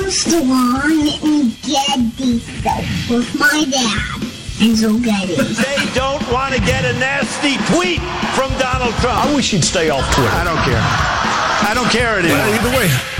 Armstrong and Getty Show with my dad, Enzo Getty. They don't want to get a nasty tweet from Donald Trump. I wish he'd stay off Twitter. I don't care. I don't care anymore. Either way.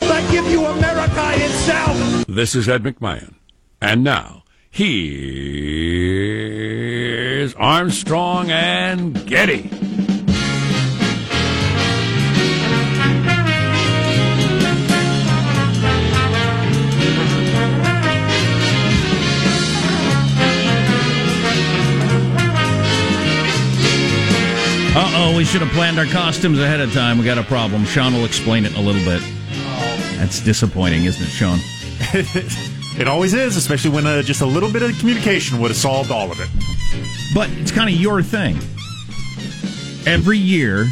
I give you America itself. This is Ed McMahon. And now, here's Armstrong and Getty. Uh oh, we should have planned our costumes ahead of time. We got a problem. Sean will explain it in a little bit. That's disappointing, isn't it, Sean? it always is, especially when uh, just a little bit of communication would have solved all of it. But it's kind of your thing. Every year,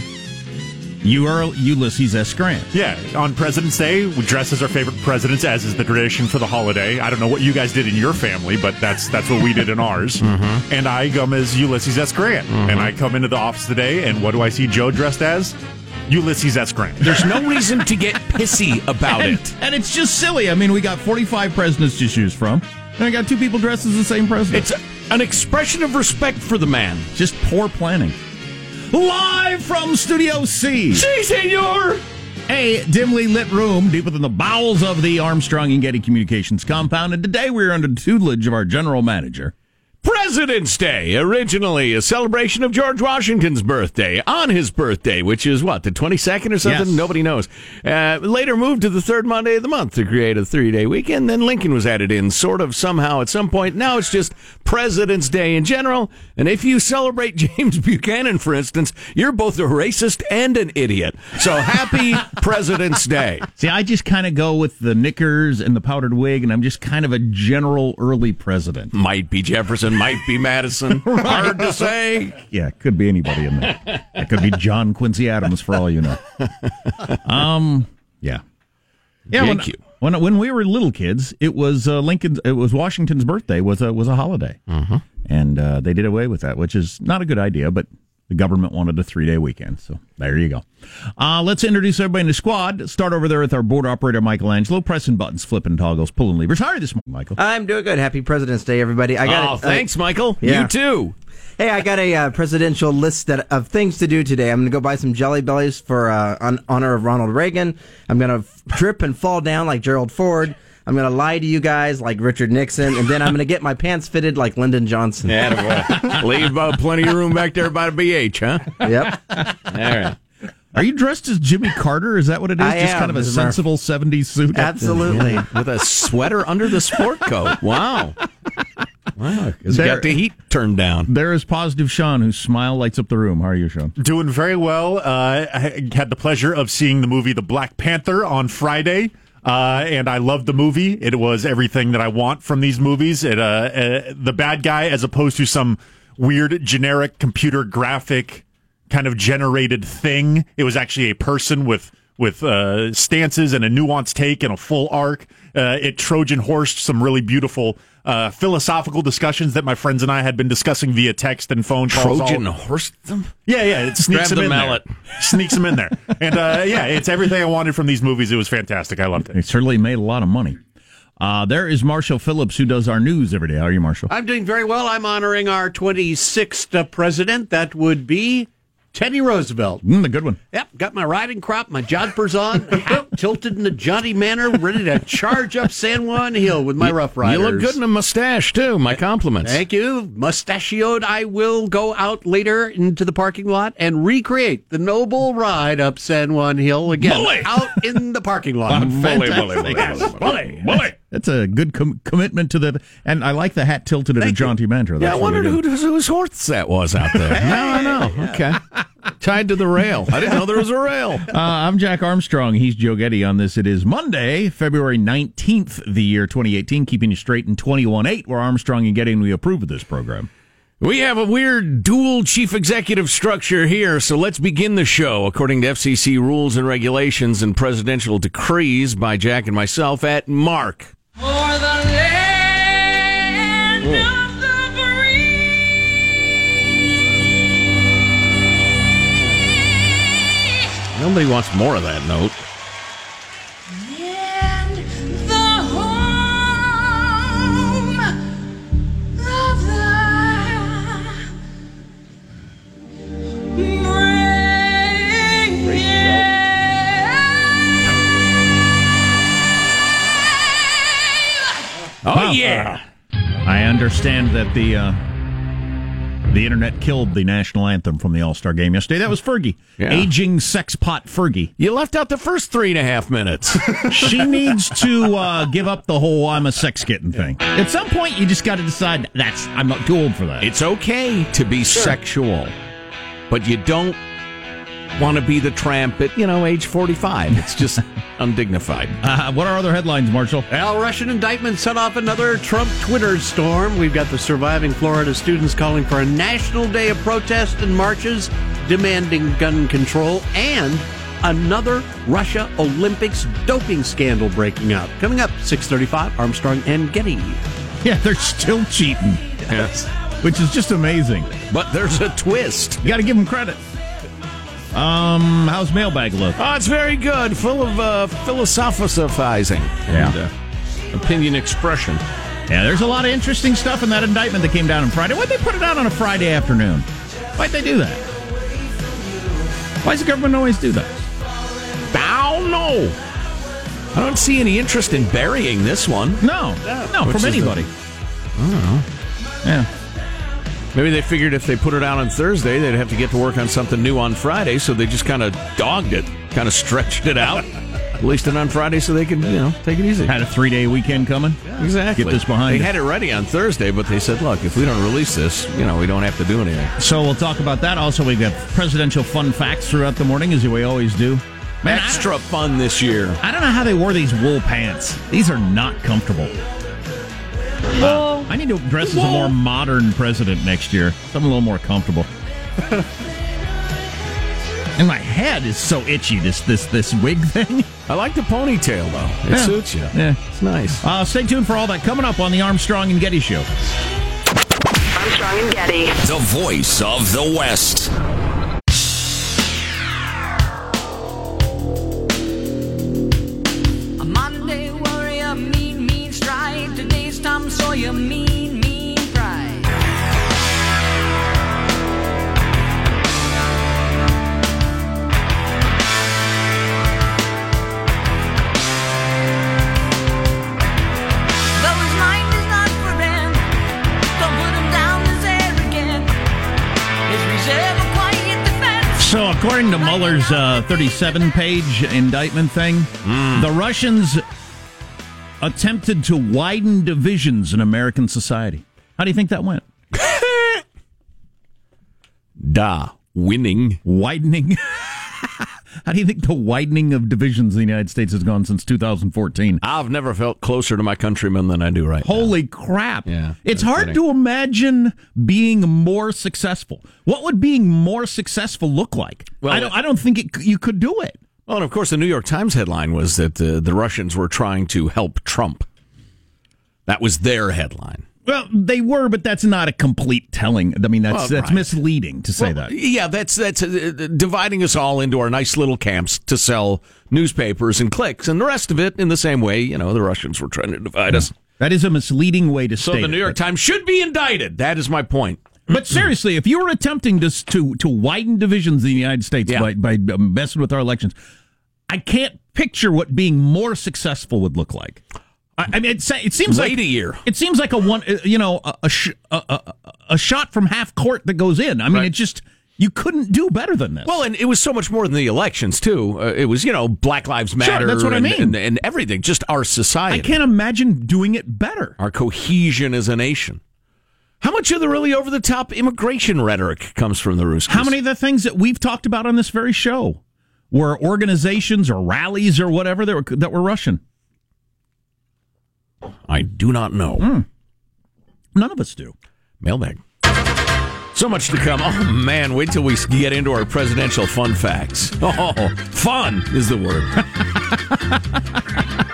you are Ulysses S. Grant. Yeah, on President's Day, we dress as our favorite presidents, as is the tradition for the holiday. I don't know what you guys did in your family, but that's that's what we did in ours. Mm-hmm. And I come as Ulysses S. Grant, and I come into the office today, and what do I see Joe dressed as? Ulysses S. Grant. There's no reason to get pissy about and, it. And it's just silly. I mean, we got 45 presidents to choose from, and I got two people dressed as the same president. It's an expression of respect for the man. Just poor planning. Live from Studio C. Si, senor. A dimly lit room deep within the bowels of the Armstrong and Getty Communications compound. And today we're under the tutelage of our general manager. President's Day, originally a celebration of George Washington's birthday, on his birthday, which is what, the 22nd or something? Yes. Nobody knows. Uh, later moved to the third Monday of the month to create a three day weekend. Then Lincoln was added in, sort of somehow at some point. Now it's just President's Day in general. And if you celebrate James Buchanan, for instance, you're both a racist and an idiot. So happy President's Day. See, I just kind of go with the knickers and the powdered wig, and I'm just kind of a general early president. Might be Jefferson, might be Madison. Hard to say. Yeah, it could be anybody in there. It could be John Quincy Adams for all you know. Um, yeah, yeah. Thank when, you. When when we were little kids, it was uh, Lincoln's. It was Washington's birthday was a was a holiday, Mhm. and uh, they did away with that, which is not a good idea. But the government wanted a three day weekend, so there you go. Uh, let's introduce everybody in the squad. Start over there with our board operator Michelangelo, pressing buttons, flipping toggles, pulling levers. How are you this morning, Michael? I'm doing good. Happy President's Day, everybody. I got Oh, a- thanks, Michael. Yeah. You too. Hey, I got a uh, presidential list that, of things to do today. I'm going to go buy some Jelly Bellies for uh, on honor of Ronald Reagan. I'm going to trip and fall down like Gerald Ford. I'm going to lie to you guys like Richard Nixon, and then I'm going to get my pants fitted like Lyndon Johnson. Yeah, Leave uh, plenty of room back there by the BH, huh? Yep. All right. Are you dressed as Jimmy Carter? Is that what it is? I Just am, kind of a Mr. Murphy. sensible '70s suit. Absolutely. Yeah, with a sweater under the sport coat. Wow. Wow. It's There- got the heat turned down. There is positive Sean, whose smile lights up the room. How are you, Sean? Doing very well. Uh, I had the pleasure of seeing the movie The Black Panther on Friday. Uh, and I loved the movie. It was everything that I want from these movies. It, uh, uh, the bad guy, as opposed to some weird generic computer graphic kind of generated thing. It was actually a person with with uh, stances and a nuanced take and a full arc. Uh, it Trojan horsed some really beautiful uh, philosophical discussions that my friends and I had been discussing via text and phone calls. all- Trojan horse them? yeah, yeah, it sneaks Grab them the in mallet. there. Sneaks them in there, and uh, yeah, it's everything I wanted from these movies. It was fantastic. I loved it. It certainly made a lot of money. Uh, there is Marshall Phillips, who does our news every day. How are you, Marshall? I'm doing very well. I'm honoring our 26th uh, president. That would be Teddy Roosevelt. Mm, the good one. Yep, got my riding crop, my jodhpurs on, hat tilted in a jaunty manner, ready to charge up San Juan Hill with my Rough Riders. You look good in a mustache, too. My compliments. Thank you. Mustachioed, I will go out later into the parking lot and recreate the noble ride up San Juan Hill again. Bully! Out in the parking lot. Bully, bully, bully, bully, bully. That's a good com- commitment to the. And I like the hat tilted in a jaunty manner. Yeah, That's I wondered who, whose horse that was out there. no, I know. Okay. Tied to the rail. I didn't know there was a rail. Uh, I'm Jack Armstrong. He's Joe Getty on this. It is Monday, February 19th, the year 2018, keeping you straight in 21.8, where Armstrong and Getty and we approve of this program. We have a weird dual chief executive structure here, so let's begin the show according to FCC rules and regulations and presidential decrees by Jack and myself at Mark. For the land of Nobody wants more of that note. and the home of the Oh, yeah. I understand that the uh, the internet killed the national anthem from the All Star game yesterday. That was Fergie, Yeah. aging sex pot Fergie. You left out the first three and a half minutes. she needs to uh, give up the whole "I'm a sex kitten" thing. At some point, you just got to decide that's I'm not too old for that. It's okay to be sexual, but you don't want to be the tramp at, you know, age 45. It's just undignified. Uh, what are other headlines, Marshall? Al Russian indictment set off another Trump Twitter storm. We've got the surviving Florida students calling for a national day of protest and marches demanding gun control and another Russia Olympics doping scandal breaking out. Coming up 635 Armstrong and Getty. Yeah, they're still cheating. Yes. Which is just amazing. But there's a twist. You got to give them credit. Um, how's mailbag look? Oh, it's very good, full of uh, philosophizing Yeah. and uh, opinion expression. Yeah, there's a lot of interesting stuff in that indictment that came down on Friday. Why'd they put it out on a Friday afternoon? Why'd they do that? Why does the government always do that? I don't know. I don't see any interest in burying this one. No, no, Which from is the- anybody. I don't know. Yeah. Maybe they figured if they put it out on Thursday, they'd have to get to work on something new on Friday, so they just kind of dogged it, kind of stretched it out, released it on Friday so they could, you know, take it easy. Had a three day weekend coming. Exactly. Get this behind They us. had it ready on Thursday, but they said, look, if we don't release this, you know, we don't have to do anything. So we'll talk about that. Also, we've got presidential fun facts throughout the morning, as we always do. Man, Extra fun this year. I don't know how they wore these wool pants. These are not comfortable. Uh, I need to dress as a more modern president next year. Something a little more comfortable. and my head is so itchy. This this this wig thing. I like the ponytail, though. It Yeah. suits you. Yeah, It's nice. Uh, stay tuned for all that coming up on the Armstrong and Getty Show. Armstrong and Getty. The voice of the West. So, according to Mueller's uh, 37 page indictment thing, the Russians attempted to widen divisions in American society. How do you think that went? Da. Winning. Widening. How do you think the widening of divisions in the United States has gone since 2014? I've never felt closer to my countrymen than I do right now. Holy crap. Yeah, it's no hard kidding. to imagine being more successful. What would being more successful look like? Well, I don't I don't think it, you could do it. Well, and of course, the New York Times headline was that uh, the Russians were trying to help Trump. That was their headline. Well, they were, but that's not a complete telling. I mean, that's that's right. misleading to say Well, that. Yeah, that's that's uh, dividing us all into our nice little camps to sell newspapers and clicks, and the rest of it in the same way. You know, the Russians were trying to divide us. That is a misleading way to So state the New York but- Times should be indicted. That is my point. But seriously, if you were attempting to to to widen divisions in the United States Yeah. by by um, messing with our elections, I can't picture what being more successful would look like. I, I mean, it, it seems Wait like a year. It seems like a one, uh, you know, a a, sh- a, a, a shot from half court that goes in. I mean, Right. it just you couldn't do better than this. Well, and it was so much more than the elections too. Uh, it was you know Black Lives Matter. that's what I mean. and, and everything. Just our society. I can't imagine doing it better. our cohesion as a nation. How much of the really over the top immigration rhetoric comes from the Roosters? How many of the things that we've talked about on this very show were organizations or rallies or whatever that were that were Russian? I do not know. Hmm. None of us do. Mailbag. So much to come. Oh man, wait till we get into our presidential fun facts. Oh, fun is the word.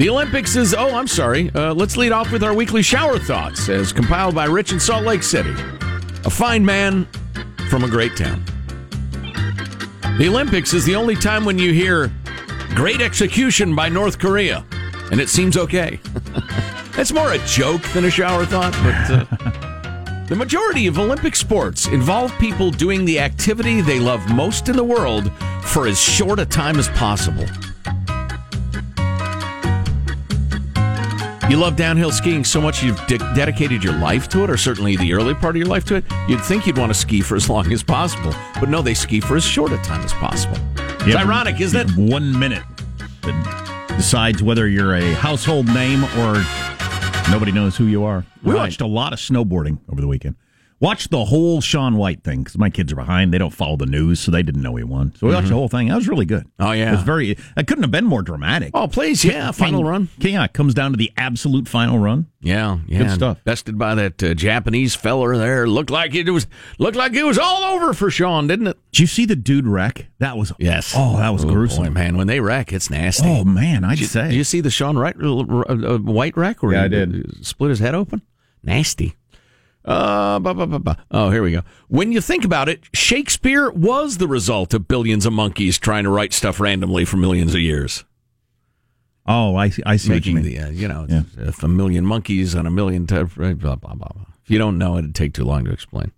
the Olympics is. Oh, I'm sorry. Uh, let's lead off with our weekly shower thoughts, as compiled by Rich in Salt Lake City, a fine man from a great town. The Olympics is the only time when you hear great execution by North Korea, and it seems okay. That's more a joke than a shower thought, but. Uh, The majority of Olympic sports involve people doing the activity they love most in the world for as short a time as possible. You love downhill skiing so much you've de- dedicated your life to it, or certainly the early part of your life to it. You'd think you'd want to ski for as long as possible, but no, they ski for as short a time as possible. It's ironic, isn't it? One minute that decides whether you're a household name or nobody knows who you are. We Right. watched a lot of snowboarding over the weekend. Watched the whole Shaun White thing because my kids are behind. They don't follow the news, so they didn't know he won. So we watched Mhm. the whole thing. That was really good. Oh, yeah. it was very. It couldn't have been more dramatic. Oh, please, yeah, final run. Yeah, it comes down to the absolute final run. Yeah, yeah, Good stuff. Bested by that uh, Japanese feller there. Looked like it was looked like it was all over for Shaun, didn't it? Did you see the dude wreck? That was yes. Oh, that was Oh, gruesome. boy, man. When they wreck, it's nasty. Oh man, I'd Did you, say. Did you see the Shaun Wright, uh, uh, White wreck? Where Yeah, I did. uh, Split his head open. Nasty. Uh, ba, ba, ba, ba. Oh, here we go. When you think about it, Shakespeare was the result of billions of monkeys trying to write stuff randomly for millions of years. Oh, I see. I see. Making the, uh, you know, if a million monkeys on a million, t- blah, blah, blah, blah. If you don't know it, it'd take too long to explain.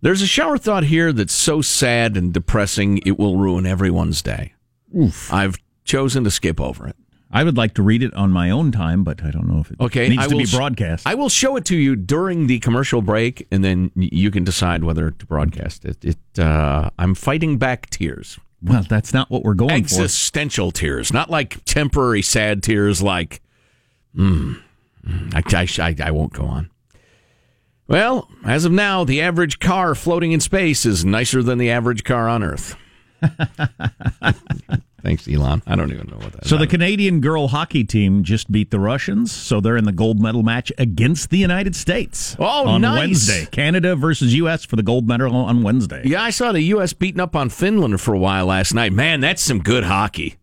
There's a shower thought here that's so sad and depressing, it will ruin everyone's day. Oof. I've chosen to skip over it. I would like to read it on my own time, but I don't know if it Okay, needs I to be sh- broadcast. I will show it to you during the commercial break, and then you can decide whether to broadcast it. It, uh, I'm fighting back tears, well, that's not what we're going for. existential tears, not like temporary sad tears. Like, mm, mm, I, I, I, I won't go on. Well, as of now, the average car floating in space is nicer than the average car on Earth. Thanks, Elon. I don't even know what that. So the Canadian girl hockey team just beat the Russians, so they're in the gold medal match against the United States. Oh, on nice. Wednesday, Canada versus U.S. for the gold medal on Wednesday. Yeah, I saw the U.S. beating up on Finland for a while last night. Man, that's some good hockey.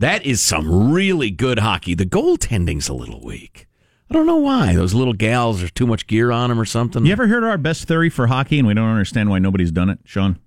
That is some really good hockey. The goaltending's a little weak. I don't know why. Those little gals, are too much gear on them or something. You ever heard our best theory for hockey, and we don't understand why nobody's done it, Sean?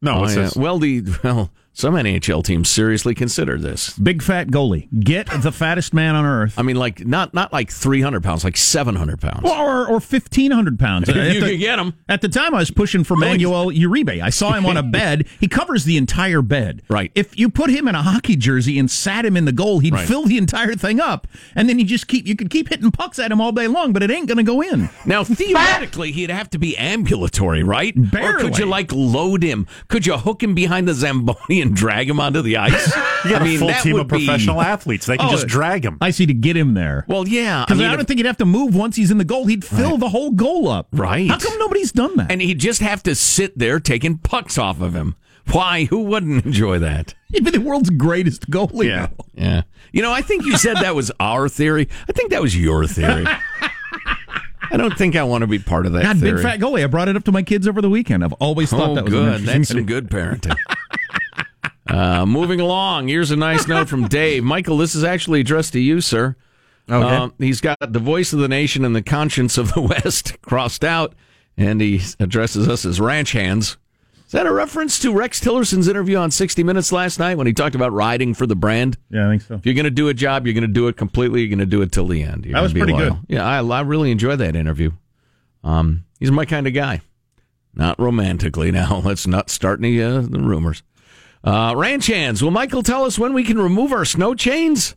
No, Oh, yeah. Well, the well, some NHL teams seriously consider this. Big fat goalie, get the fattest man on earth. I mean, like not not like 300 pounds, like 700 pounds. Or, or 1,500 pounds. If At you the- could get 'em. At the time, I was pushing for Manuel Uribe. I saw him on a bed. He covers the entire bed. Right. If you put him in a hockey jersey and sat him in the goal, he'd Right. fill the entire thing up. And then you just keep, you could keep hitting pucks at him all day long, but it ain't going to go in. Now, theoretically, he'd have to be ambulatory, right? Barely. Or could you like load him? Could you hook him behind the Zamboni and drag him onto the ice? You got I mean, a full team would of be- professional athletes. They can Oh, just drag him. I see to get him there. Well, yeah. Because I, mean, don't if- think he'd have to move once he's in the goal. He'd fill Right. the whole goal up. Right. How come nobody's done that? and he'd just have to sit there taking pucks off of him. Why? Who wouldn't enjoy that? He'd be the world's greatest goalie. Yeah. now. Yeah. You know, I think you said that was our theory. I think that was your theory. I don't think I want to be part of that God, theory. big fat goalie. I brought it up to my kids over the weekend. I've always thought oh, that was an good. interesting That's some good parenting. Uh, moving along, here's a nice note from Dave. Michael, this is actually addressed to you, sir. Okay. Um, he's got the voice of the nation and the conscience of the West crossed out, and he addresses us as ranch hands. Is that a reference to Rex Tillerson's interview on 60 Minutes last night when he talked about riding for the brand? Yeah, I think so. If you're going to do a job, you're going to do it completely. You're going to do it till the end. You're That was be pretty loyal. good. Yeah, I, I really enjoyed that interview. Um, he's my kind of guy. Not romantically now. Let's not start any uh, the rumors. Uh, ranch hands. Will Michael tell us when we can remove our snow chains?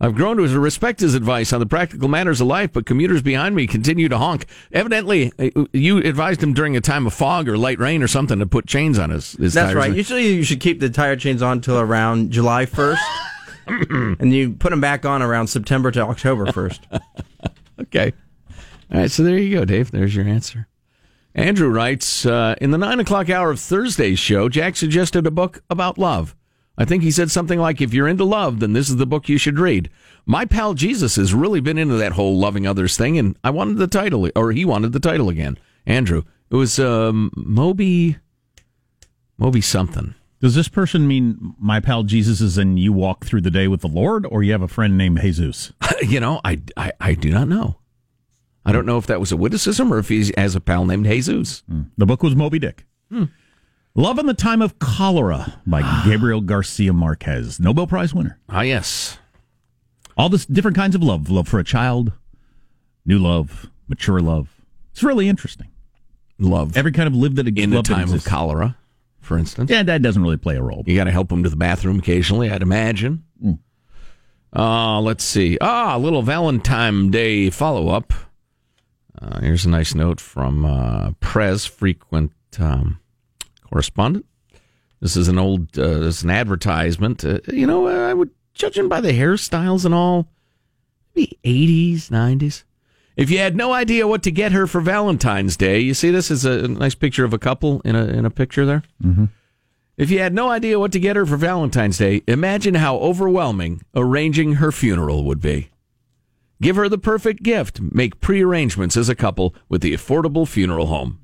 I've grown to respect his advice on the practical matters of life, but commuters behind me continue to honk. Evidently, uh, you advised him during a time of fog or light rain or something to put chains on his, his That's tires. right. Usually, you should keep the tire chains on till around July 1st, and you put them back on around September to October 1st. Okay. All right, so there you go, Dave. There's your answer. Andrew writes uh, In the nine o'clock hour of Thursday's show, Jack suggested a book about love. I think he said something like, If you're into love, then this is the book you should read. My pal Jesus has really been into that whole loving others thing, and I wanted the title, or he wanted the title again. Andrew. It was um, Moby. Moby something. Does this person mean my pal Jesus is in you walk through the day with the Lord, or you have a friend named Jesus? you know, I, I, I do not know. I don't know if that was a witticism or if he has a pal named Jesus. The book was Moby Dick. Love in the Time of Cholera by Gabriel Garcia Marquez, Nobel Prize winner. Ah, yes. All this different kinds of love love for a child, new love, mature love. It's really interesting. Love. Every kind of live that In the time of cholera, for instance. Yeah, that doesn't really play a role. You got to help him to the bathroom occasionally, I'd imagine. Uh, let's see. Ah, a little Valentine Day follow up. Uh, here's a nice note from uh, Prez, frequent um, correspondent. This is an old, uh, this is an advertisement. Uh, you know, I would, judging by the hairstyles and all, maybe 80s, 90s. If you had no idea what to get her for Valentine's Day, you see this is a nice picture of a couple in a in a picture there. Mm-hmm. If you had no idea what to get her for Valentine's Day, imagine how overwhelming arranging her funeral would be. Give her the perfect gift. Make pre-arrangements as a couple with the affordable funeral home.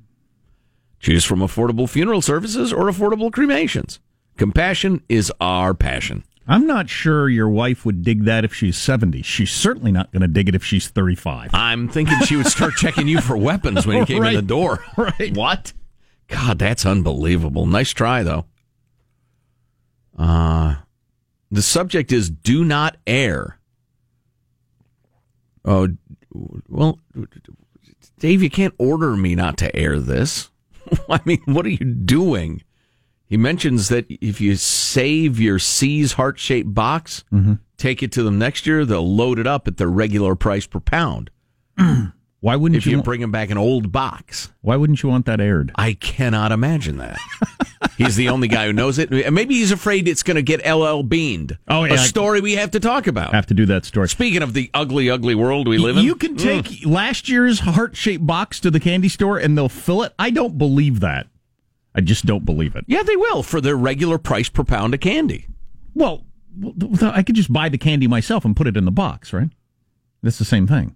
Choose from affordable funeral services or affordable cremations. Compassion is our passion. I'm not sure your wife would dig that if she's 70. She's certainly not going to dig it if she's 35. I'm thinking she would start checking you for weapons when you came in the door. Right. What? God, that's unbelievable. Nice try, though. Uh, the subject is do not air. Oh, well, Dave, you can't order me not to air this. I mean, what are you doing? He mentions that if you save your See's heart shaped box, mm-hmm. take it to them next year, they'll load it up at their regular price per pound. Why wouldn't if you you bring him back an old box? Why wouldn't you want that aired? I cannot imagine that. he's the only guy who knows it. Maybe he's afraid it's going to get LL beaned. Oh, yeah. a story we have to talk about. Have to do that story. Speaking of the ugly, ugly world we live in, You can take Mm. last year's heart shaped box to the candy store and they'll fill it. I don't believe that. I just don't believe it. Yeah, they will for their regular price per pound of candy. Well, well, I could just buy the candy myself and put it in the box, right? That's the same thing,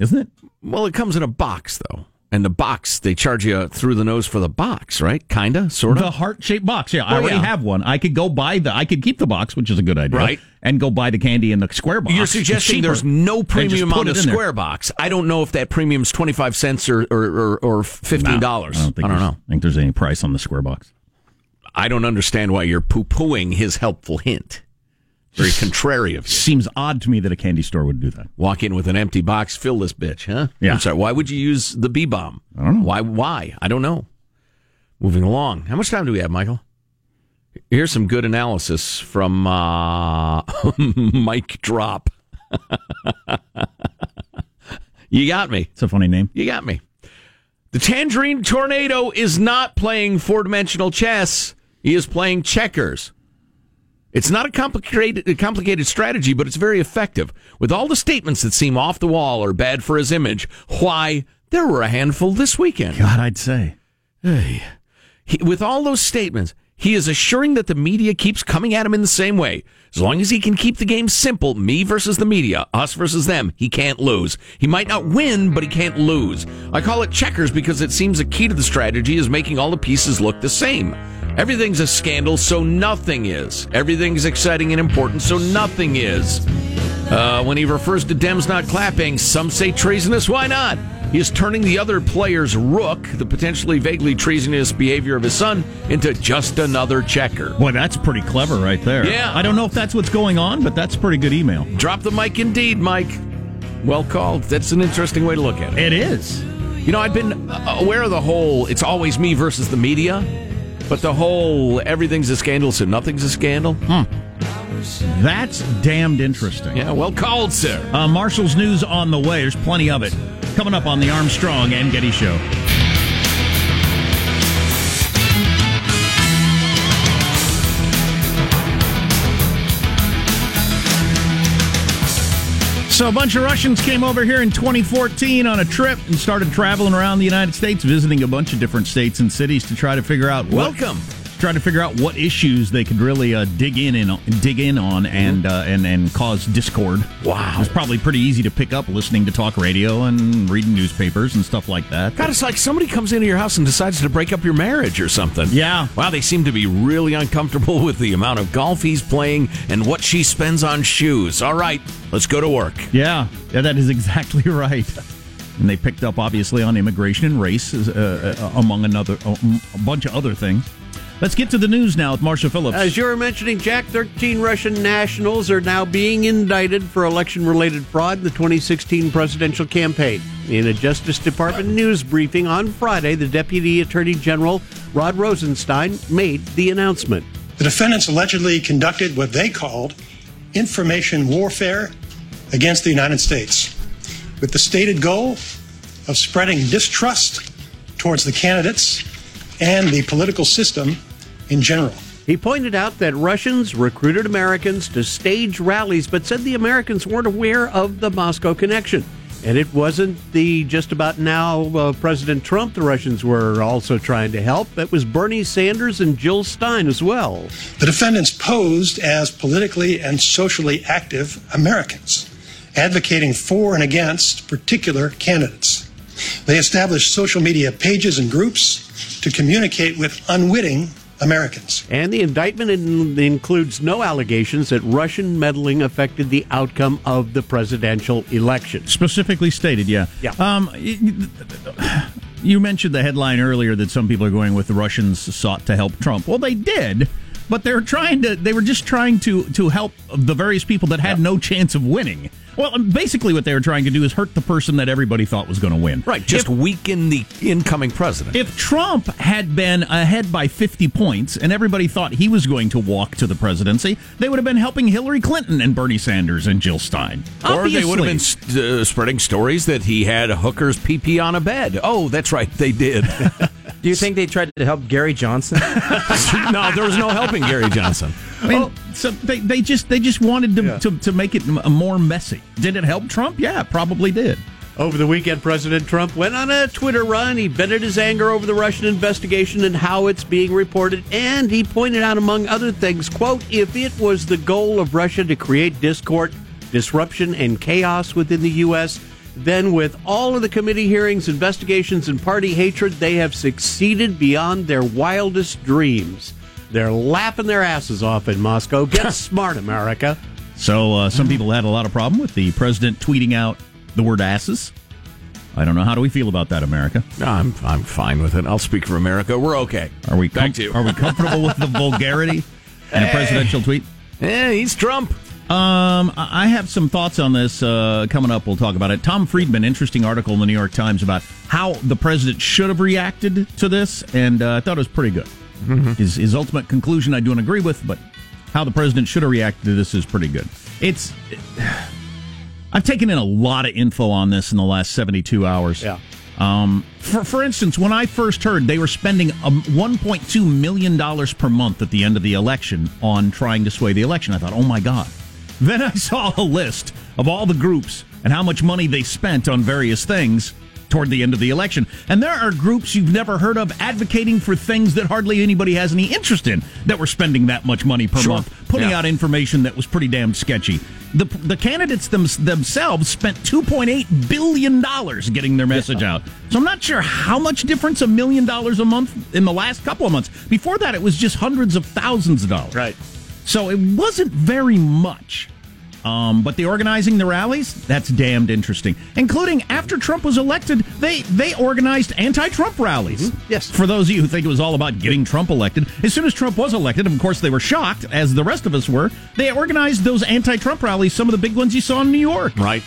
isn't it? Well, it comes in a box though, and the box they charge you through the nose for the box, right? Kinda, sort of The heart shaped box. Yeah, I already yeah. have one. I could go buy the. I could keep the box, which is a good idea, Right. And go buy the candy in the square box. You're It's suggesting cheaper. there's no just premium put on in there. square box. I don't know if that premium's twenty five cents or or, or, or fifteen dollars. I don't, think I don't there's- know. think there's any price on the square box. I don't understand why you're poo pooing his helpful hint. Very contrary of you. Seems odd to me that a candy store would do that. Walk in with an empty box, fill this bitch, huh? Yeah. I'm sorry. Why would you use the B bomb? I don't know. Why? Why? I don't know. Moving along. How much time do we have, Michael? Here's some good analysis from uh, Mike Drop. you got me. It's a funny name. You got me. The Tangerine Tornado is not playing four dimensional chess. He is playing checkers. It's not a complicated, a complicated strategy, but it's very effective. With all the statements that seem off the wall or bad for his image, why, there were a handful this weekend. God, I'd say. Hey. He, with all those statements, he is assuring that the media keeps coming at him in the same way. As long as he can keep the game simple, me versus the media, us versus them, he can't lose. He might not win, but he can't lose. I call it checkers because it seems a key to the strategy is making all the pieces look the same. Everything's a scandal, so nothing is. Everything's exciting and important, so nothing is. Uh, when he refers to Dems not clapping, some say treasonous. Why not? He is turning the other player's rook, the potentially vaguely treasonous behavior of his son, into just another checker. Boy, that's pretty clever right there. Yeah. I don't know if that's what's going on, but that's pretty good email. Drop the mic indeed, Mike. Well called. That's an interesting way to look at it. It is. You know, I've been aware of the whole it's always me versus the media, but the whole everything's a scandal, so nothing's a scandal. Hmm. That's damned interesting. Yeah, well called, sir. Uh, Marshall's news on the way. There's plenty of it coming up on the Armstrong and Getty Show. So a bunch of Russians came over here in 2014 on a trip and started traveling around the United States, visiting a bunch of different states and cities to try to figure out what, Welcome. try to figure out what issues they could really uh, dig in and dig in on and uh, and and cause discord. Wow. it's probably pretty easy to pick up listening to talk radio and reading newspapers and stuff like that. God, it's like somebody comes into your house and decides to break up your marriage or something. Yeah. Wow, they seem to be really uncomfortable with the amount of golf he's playing and what she spends on shoes. All right, let's go to work. Yeah, yeah, that is exactly right. And they picked up obviously on immigration and race, uh, uh, among another a bunch of other things. Let's get to the news now with Marshall Phillips. As you were mentioning, Jack, 13 Russian nationals are now being indicted for election related fraud in the 2016 presidential campaign. In a Justice Department news briefing on Friday, the Deputy Attorney General, Rod Rosenstein, made the announcement. The defendants allegedly conducted what they called information warfare against the United States with the stated goal of spreading distrust towards the candidates and the political system in general. He pointed out that Russians recruited Americans to stage rallies, but said the Americans weren't aware of the Moscow connection. And it wasn't the just about now uh, President Trump the Russians were also trying to help. It was Bernie Sanders and Jill Stein as well. The defendants posed as politically and socially active Americans, advocating for and against particular candidates. They established social media pages and groups to communicate with unwitting Americans. And the indictment in- includes no allegations that Russian meddling affected the outcome of the presidential election. Specifically stated, yeah. Yeah. Um, y- y- you mentioned the headline earlier that some people are going with the Russians sought to help Trump. Well, they did, but they were trying to. They were just trying to to help the various people that had no chance of winning. Well, basically, what they were trying to do is hurt the person that everybody thought was going to win. Right, just weaken the incoming president. If Trump had been ahead by 50 points and everybody thought he was going to walk to the presidency, they would have been helping Hillary Clinton and Bernie Sanders and Jill Stein. Obviously. Or they would have been st- uh, spreading stories that he had hookers pee pee on a bed. Oh, that's right, they did. Do you think they tried to help Gary Johnson? no, there was no helping Gary Johnson. I mean, oh. so they, they just they just wanted to, to to make it more messy. Did it help Trump? Yeah, it probably did. Over the weekend, President Trump went on a Twitter run. He vented his anger over the Russian investigation and how it's being reported. And he pointed out, among other things, quote, if it was the goal of Russia to create discord, disruption, and chaos within the U.S., then with all of the committee hearings, investigations, and party hatred, they have succeeded beyond their wildest dreams. They're laughing their asses off in Moscow. Get smart, America. So uh, some people had a lot of problem with the president tweeting out the word asses. I don't know. How do we feel about that, America? No, I'm I'm fine with it. I'll speak for America. We're okay. Are we Back to you. are we comfortable with the vulgarity in a presidential tweet? Yeah, he's Trump. Um, I I have some thoughts on this uh, coming up. We'll talk about it. Tom Friedman, interesting article in the New York Times about how the president should have reacted to this, and uh, I thought it was pretty good. His, his ultimate conclusion I don't agree with, but how the president should have reacted to this is pretty good. It's I've taken in a lot of info on this in the last seventy two hours. Yeah. Um, for for instance, when I first heard they were spending um, 1.2 million dollars per month at the end of the election on trying to sway the election, I thought, oh my god. Then I saw a list of all the groups and how much money they spent on various things toward the end of the election. And there are groups you've never heard of advocating for things that hardly anybody has any interest in that were spending that much money per Sure. month, putting Yeah. out information that was pretty damn sketchy. The, the candidates them, themselves spent $2.8 billion getting their message out. So I'm not sure how much difference a million dollars a month in the last couple of months. Before that, it was just hundreds of thousands of dollars. Right. So it wasn't very much. Um, but the organizing the rallies, that's damned interesting. Including after Trump was elected, they they organized anti-Trump rallies. Yes. For those of you who think it was all about getting Trump elected, as soon as Trump was elected, of course they were shocked, as the rest of us were. They organized those anti-Trump rallies, some of the big ones you saw in New York. Right.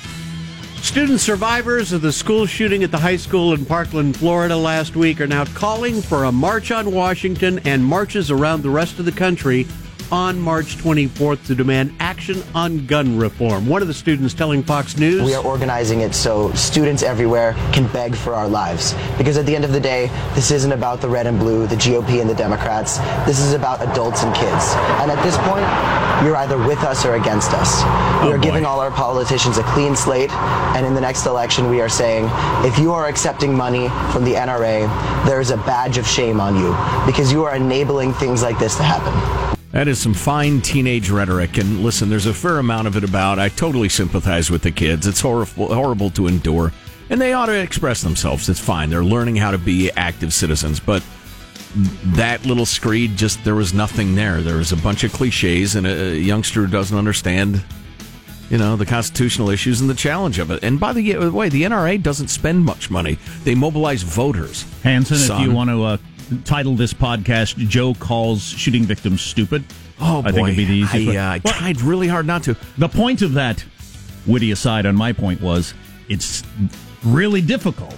Student survivors of the school shooting at the high school in Parkland, Florida last week are now calling for a march on Washington and marches around the rest of the country on March 24th to demand action on gun reform. One of the students telling Fox News We are organizing it so students everywhere can beg for our lives. Because at the end of the day, this isn't about the red and blue, the GOP and the Democrats. This is about adults and kids. And at this point, you're either with us or against us. We oh, are giving all our politicians a clean slate, and in the next election, we are saying if you are accepting money from the NRA, there is a badge of shame on you because you are enabling things like this to happen. That is some fine teenage rhetoric. And listen, there's a fair amount of it about. I totally sympathize with the kids. It's horrible, horrible to endure. And they ought to express themselves. It's fine. They're learning how to be active citizens. But that little screed, just there was nothing there. There was a bunch of cliches, and a youngster who doesn't understand, you know, the constitutional issues and the challenge of it. And by the way, the NRA doesn't spend much money. They mobilize voters. Hanson, Son. if you want to uh, title this podcast, Joe calls shooting victims stupid. Oh, I think it'd be the easiest. I, uh, I tried really hard not to. The point of that witty aside on my point was it's really difficult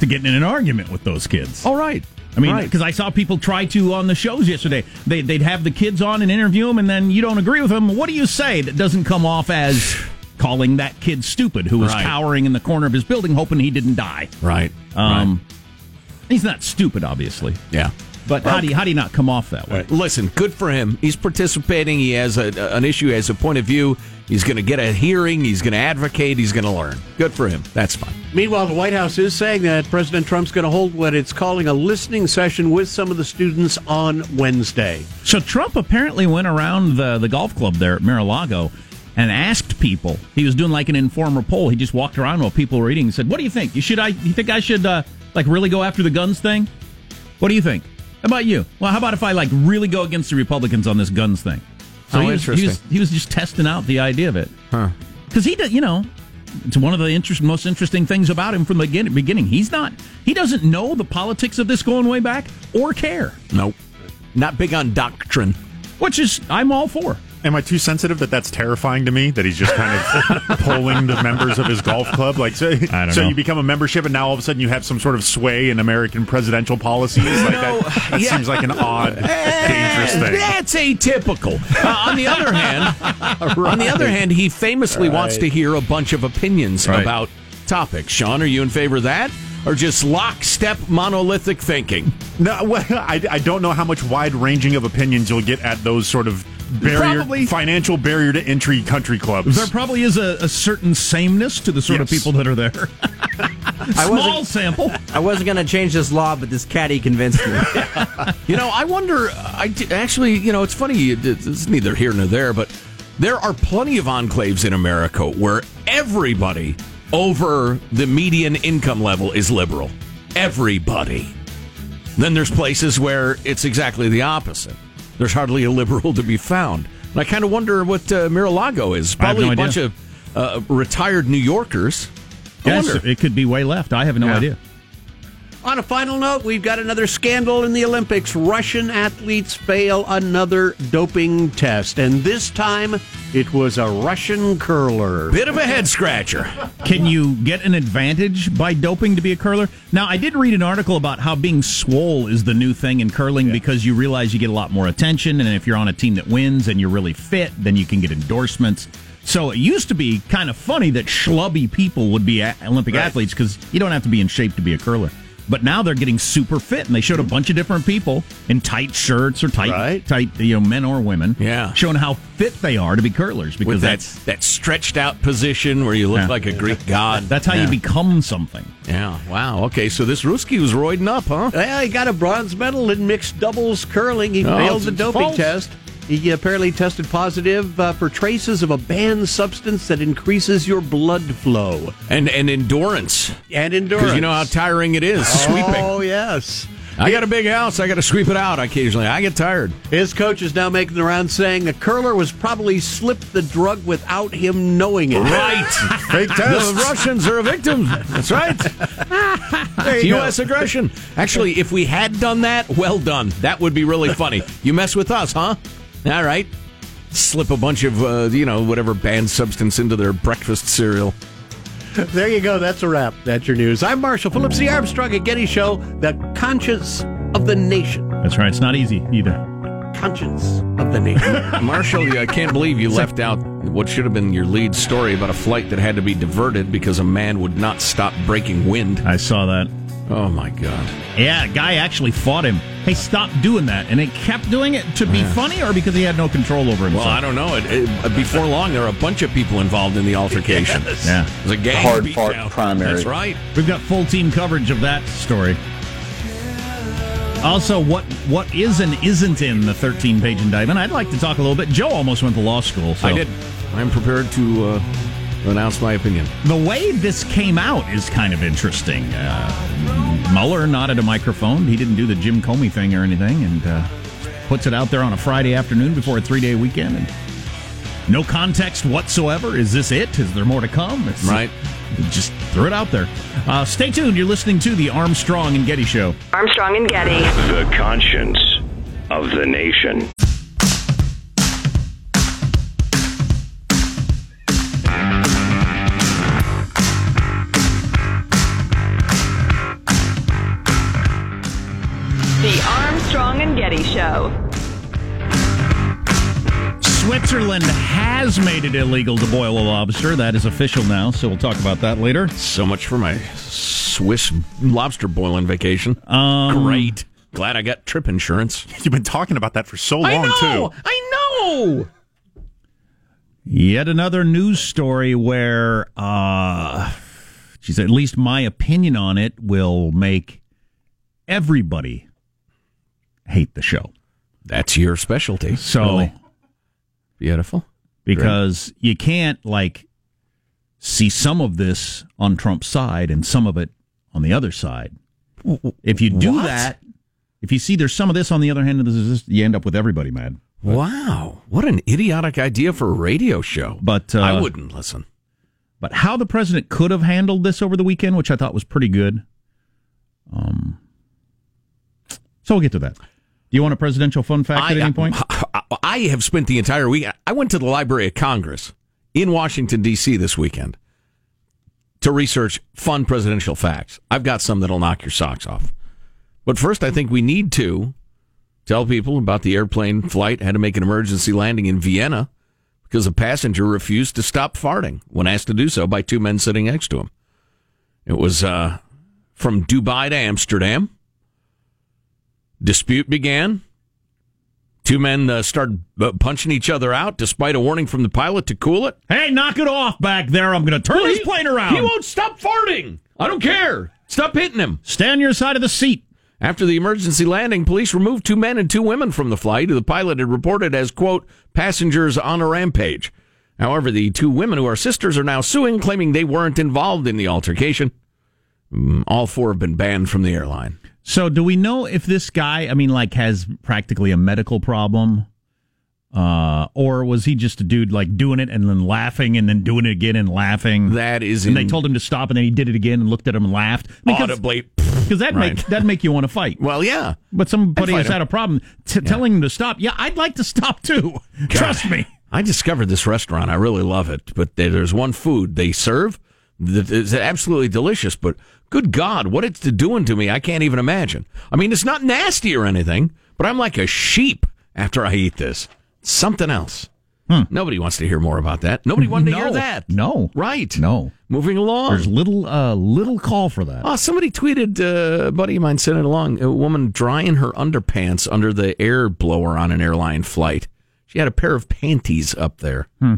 to get in an argument with those kids. All right. I mean, Right. because I saw people try to on the shows yesterday. They, they'd have the kids on and interview them, and then you don't agree with them. What do you say that doesn't come off as calling that kid stupid who was Right. cowering in the corner of his building hoping he didn't die? Right. Um, He's not stupid, obviously. Yeah. But how do you how do you not come off that way? Listen, good for him. He's participating. He has a, an issue, he has a point of view. He's going to get a hearing. He's going to advocate. He's going to learn. Good for him. That's fine. Meanwhile, the White House is saying that President Trump's going to hold what it's calling a listening session with some of the students on Wednesday. So Trump apparently went around the the golf club there at Mar-a-Lago and asked people. He was doing like an informal poll. He just walked around while people were eating and said, "What do you think? You should I? You think I should uh, like really go after the guns thing? What do you think? How about you? Well, how about if I like really go against the Republicans on this guns thing?" So Oh, he was, He was, interesting. he was just testing out the idea of it Huh. because he. You know, it's one of the interest, most interesting things about him from the beginning. He's not. He doesn't know the politics of this going way back or care, Nope. Not big on doctrine. which is I'm all for. Am I too sensitive that that's terrifying to me? That he's just kind of polling the members of his golf club, like so. don't so know. you become a membership, and now all of a sudden you have some sort of sway in American presidential policies. Like that, that yeah. seems like an odd, dangerous thing. That's atypical. Uh, on the other hand, on the other hand, he famously wants to hear a bunch of opinions Right. about topics. Sean, are you in favor of that, or just lockstep monolithic thinking? No, well, I, I don't know how much wide ranging of opinions you'll get at those sort of barrier, Probably- financial barrier to entry country clubs. There probably is a, a certain sameness to the sort of people that are there. I Small wasn't, sample. I wasn't going to change this law, but this caddy convinced me. You know, I wonder. I d- actually, you know, it's funny. It's neither here nor there, but there are plenty of enclaves in America where everybody over the median income level is liberal. Everybody. Then there's places where it's exactly the opposite. There's hardly a liberal to be found. And I kind of wonder what uh, Mar-a-Lago is. Probably no a idea. bunch of uh, retired New Yorkers. I Yes, wonder. it could be way left. I have no Yeah. idea. On a final note, we've got another scandal in the Olympics. Russian athletes fail another doping test, and this time it was a Russian curler. Bit of a head scratcher. Can you get an advantage by doping to be a curler? Now, I did read an article about how being swole is the new thing in curling because you realize you get a lot more attention, and if you're on a team that wins and you're really fit, then you can get endorsements. So it used to be kind of funny that schlubby people would be Olympic athletes because you don't have to be in shape to be a curler. But now they're getting super fit, and they showed a bunch of different people in tight shirts or tight, Right. tight, you know, men or women, Yeah. showing how fit they are to be curlers because With that, that's that stretched out position where you look Yeah. like a Greek god. that's how Yeah. you become something. Yeah. Wow. Okay. So this Ruski was roiding up, huh? Yeah, he got a bronze medal in mixed doubles curling. He Oh, failed the doping fault. test. He apparently tested positive uh, for traces of a banned substance that increases your blood flow And and endurance. and endurance. Because you know how tiring it is sweeping. Oh yes. I got a big house. I got to sweep it out occasionally. I get tired. His coach is now making the rounds saying the curler was probably slipped the drug without him knowing it. Right. Fake the test. Russians are a victim. That's right. There you go. U.S. aggression. Actually, if we had done that, well done. That would be really funny. You mess with us, huh? All right. Slip a bunch of, uh, you know, whatever banned substance into their breakfast cereal. There you go. That's a wrap. That's your news. I'm Marshall Phillips, the Armstrong and Getty Show, the conscience of the nation. That's right. It's not easy either. conscience of the nation. Marshall, I can't believe you left out what should have been your lead story about a flight that had to be diverted because a man would not stop breaking wind. I saw that. Oh my god. Yeah, a guy actually fought him. Hey, stop doing that. And he kept doing it to be funny or because he had no control over himself? Well, I don't know. It, it, before long, there are a bunch of people involved in the altercation. Yes. Yeah. It was a gang Hard beatdown. fought primary. That's right. We've got full team coverage of that story. Also, what what is and isn't in the 13 page indictment? I'd like to talk a little bit. Joe almost went to law school. So. I did. I'm prepared to uh, announce my opinion. The way this came out is kind of interesting. Uh, Mueller not at a microphone. He didn't do the Jim Comey thing or anything, and uh, puts it out there on a Friday afternoon before a three day weekend. And no context whatsoever. Is this it? Is there more to come? It's, Right. Just throw it out there. Uh, stay tuned. You're listening to the Armstrong and Getty Show. Armstrong and Getty. The conscience of the nation. Getty Show. Switzerland has made it illegal to boil a lobster. That is official now, so we'll talk about that later. So much for my Swiss lobster boiling vacation. Um, Great. Glad I got trip insurance. You've been talking about that for so long, I know. too. I know. Yet another news story where, uh, geez, at least my opinion on it will make everybody hate the show. That's your specialty. So, Really. Beautiful. because you can't like see some of this on Trump's side and some of it on the other side. If you do What? that, if you see there's some of this on the other hand of this, you end up with everybody mad. Wow. What an idiotic idea for a radio show. But uh, I wouldn't listen. But how the president could have handled this over the weekend, which I thought was pretty good. Um, so we'll get to that. Do you want a presidential fun fact at any point? I, I have spent the entire week. I went to the Library of Congress in Washington D.C. this weekend to research fun presidential facts. I've got some that'll knock your socks off. But first, I think we need to tell people about the airplane flight had to make an emergency landing in Vienna because a passenger refused to stop farting when asked to do so by two men sitting next to him. It was uh, from Dubai to Amsterdam. Dispute began. Two men uh, started uh, punching each other out despite a warning from the pilot to cool it. Hey, knock it off back there. I'm going to turn Well, this he- plane around. He won't stop farting. I don't care. Stop hitting him. Stay on your side of the seat. After the emergency landing, police removed two men and two women from the flight who the pilot had reported as, quote, passengers on a rampage. However, the two women who are sisters are now suing, claiming they weren't involved in the altercation. Mm, All four have been banned from the airline. So, do we know if this guy, I mean, like, has practically a medical problem? Uh, or was he just a dude like doing it and then laughing and then doing it again and laughing? That is and in- they told him to stop and then he did it again and looked at him and laughed. Because, Audibly. because that Right. make that make you want to fight. Well, yeah. But somebody has fight had a problem t- telling him to stop. Yeah, I'd like to stop too. Trust me. I discovered this restaurant. I really love it. But there's one food they serve is absolutely delicious. But good God, what it's doing to me, I can't even imagine. I mean, it's not nasty or anything, but I'm like a sheep after I eat this. Something else. Nobody wants to hear more about that. Nobody wanted to hear Hmm. That. No. Right. No. Moving along. There's little uh little call for that. Oh, somebody tweeted, uh, a buddy of mine sent it along, a woman drying her underpants under the air blower on an airline flight. She had a pair of panties up there. Hmm.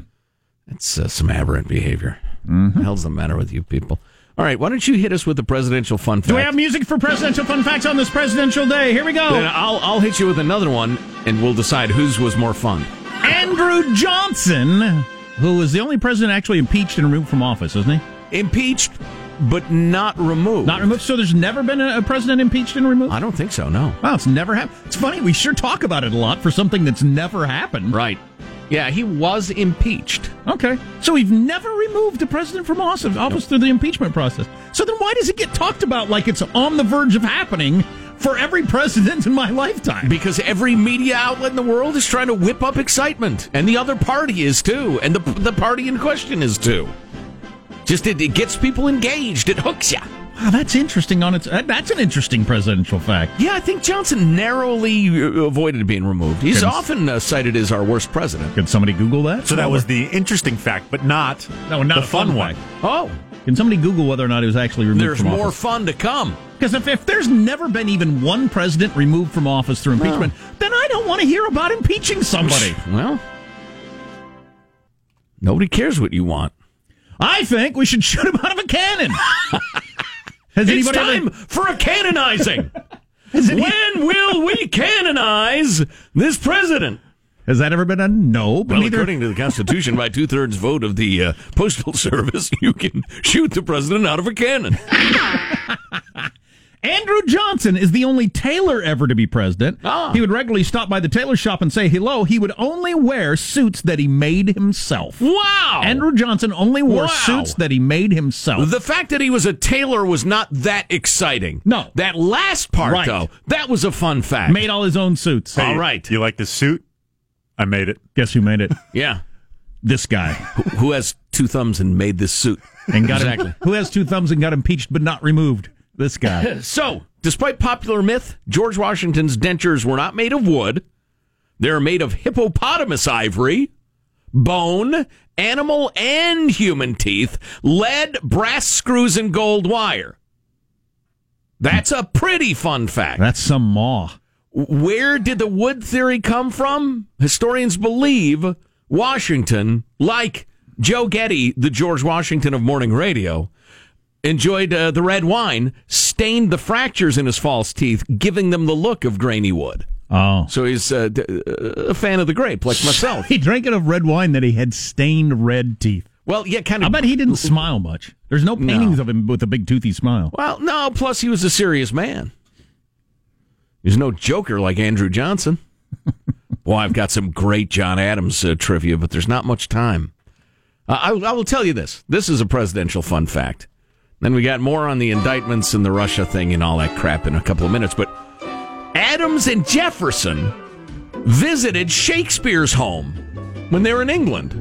That's uh, some aberrant behavior. Mm-hmm. The hell's the matter with you people? All right, why don't you hit us with the presidential fun fact? Do we have music for presidential fun facts on this presidential day? Here we go. Then I'll, I'll hit you with another one, and we'll decide whose was more fun. Andrew Johnson, who was the only president actually impeached and removed from office, isn't he? Impeached, but not removed. Not removed. So there's never been a, a president impeached and removed. I don't think so. No. Wow, it's never happened. It's funny. We sure talk about it a lot for something that's never happened. Right. Yeah, he was impeached. Okay. So we've never removed a president from office, office through the impeachment process. So then why does it get talked about like it's on the verge of happening for every president in my lifetime? Because every media outlet in the world is trying to whip up excitement, and the other party is too, and the the party in question is too. Just it, it gets people engaged. It hooks you. Wow, that's interesting. On its uh, that's an interesting presidential fact. Yeah, I think Johnson narrowly uh, avoided being removed. He's Can- often uh, cited as our worst president. Could somebody Google that? So that was the interesting fact, but not no, not the a fun, fun one. fact. Oh, Can somebody Google whether or not he was actually removed there's from more office? fun to come. Because if, if there's never been even one president removed from office through impeachment, then I don't want to hear about impeaching somebody. Well, nobody cares what you want. I think we should shoot him out of a cannon. Has it's anybody time ever- for a canonizing. Has any- when will we canonize this president? Has that ever been done? No, but Well, neither. according to the Constitution, by two thirds vote of the uh, Postal Service, you can shoot the president out of a cannon. Andrew Johnson is the only tailor ever to be president. Ah. He would regularly stop by the tailor shop and say hello. He would only wear suits that he made himself. Wow! Andrew Johnson only wore Wow. suits that he made himself. The fact that he was a tailor was not that exciting. No. That last part, Right. though, that was a fun fact. made all his own suits. All right. You like this suit? I made it. Guess who made it? Yeah. This guy. Who, who has two thumbs and made this suit? And got exactly. him, who has two thumbs and got impeached but not removed? This guy. So, despite popular myth, George Washington's dentures were not made of wood. They're made of hippopotamus ivory, bone, animal and human teeth, lead, brass screws, and gold wire. That's a pretty fun fact. That's some maw. Where did the wood theory come from? Historians believe Washington, like Joe Getty, the George Washington of morning radio, enjoyed uh, the red wine, stained the fractures in his false teeth, giving them the look of grainy wood. Oh. So he's uh, d- uh, a fan of the grape, like myself. He drank enough red wine that he had stained red teeth. Well, yeah, kind of. I bet he didn't smile much. There's no paintings of him with a big toothy smile. Well, no. Plus, he was a serious man. He's no joker like Andrew Johnson. Well, I've got some great John Adams uh, trivia, but there's not much time. Uh, I, I will tell you this. This is a presidential fun fact. Then we got more on the indictments and the Russia thing and all that crap in a couple of minutes. But Adams and Jefferson visited Shakespeare's home when they were in England.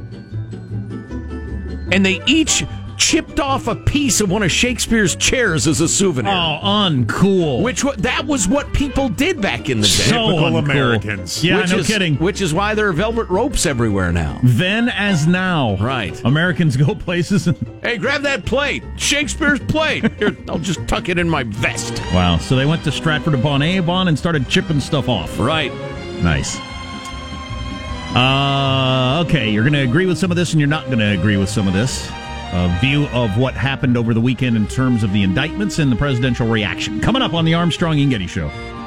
And they each chipped off a piece of one of Shakespeare's chairs as a souvenir. Oh, uncool. Which that was what people did back in the day. So Typical uncool. Americans. Yeah, which no is, kidding. Which is why there are velvet ropes everywhere now. Then as now. Right. Americans go places and. Hey, grab that plate. Shakespeare's plate. Here, I'll just tuck it in my vest. Wow. So they went to Stratford upon Avon and started chipping stuff off. Right. Nice. Uh, okay, you're going to agree with some of this and you're not going to agree with some of this. A view of what happened over the weekend in terms of the indictments and the presidential reaction. Coming up on the Armstrong and Getty Show.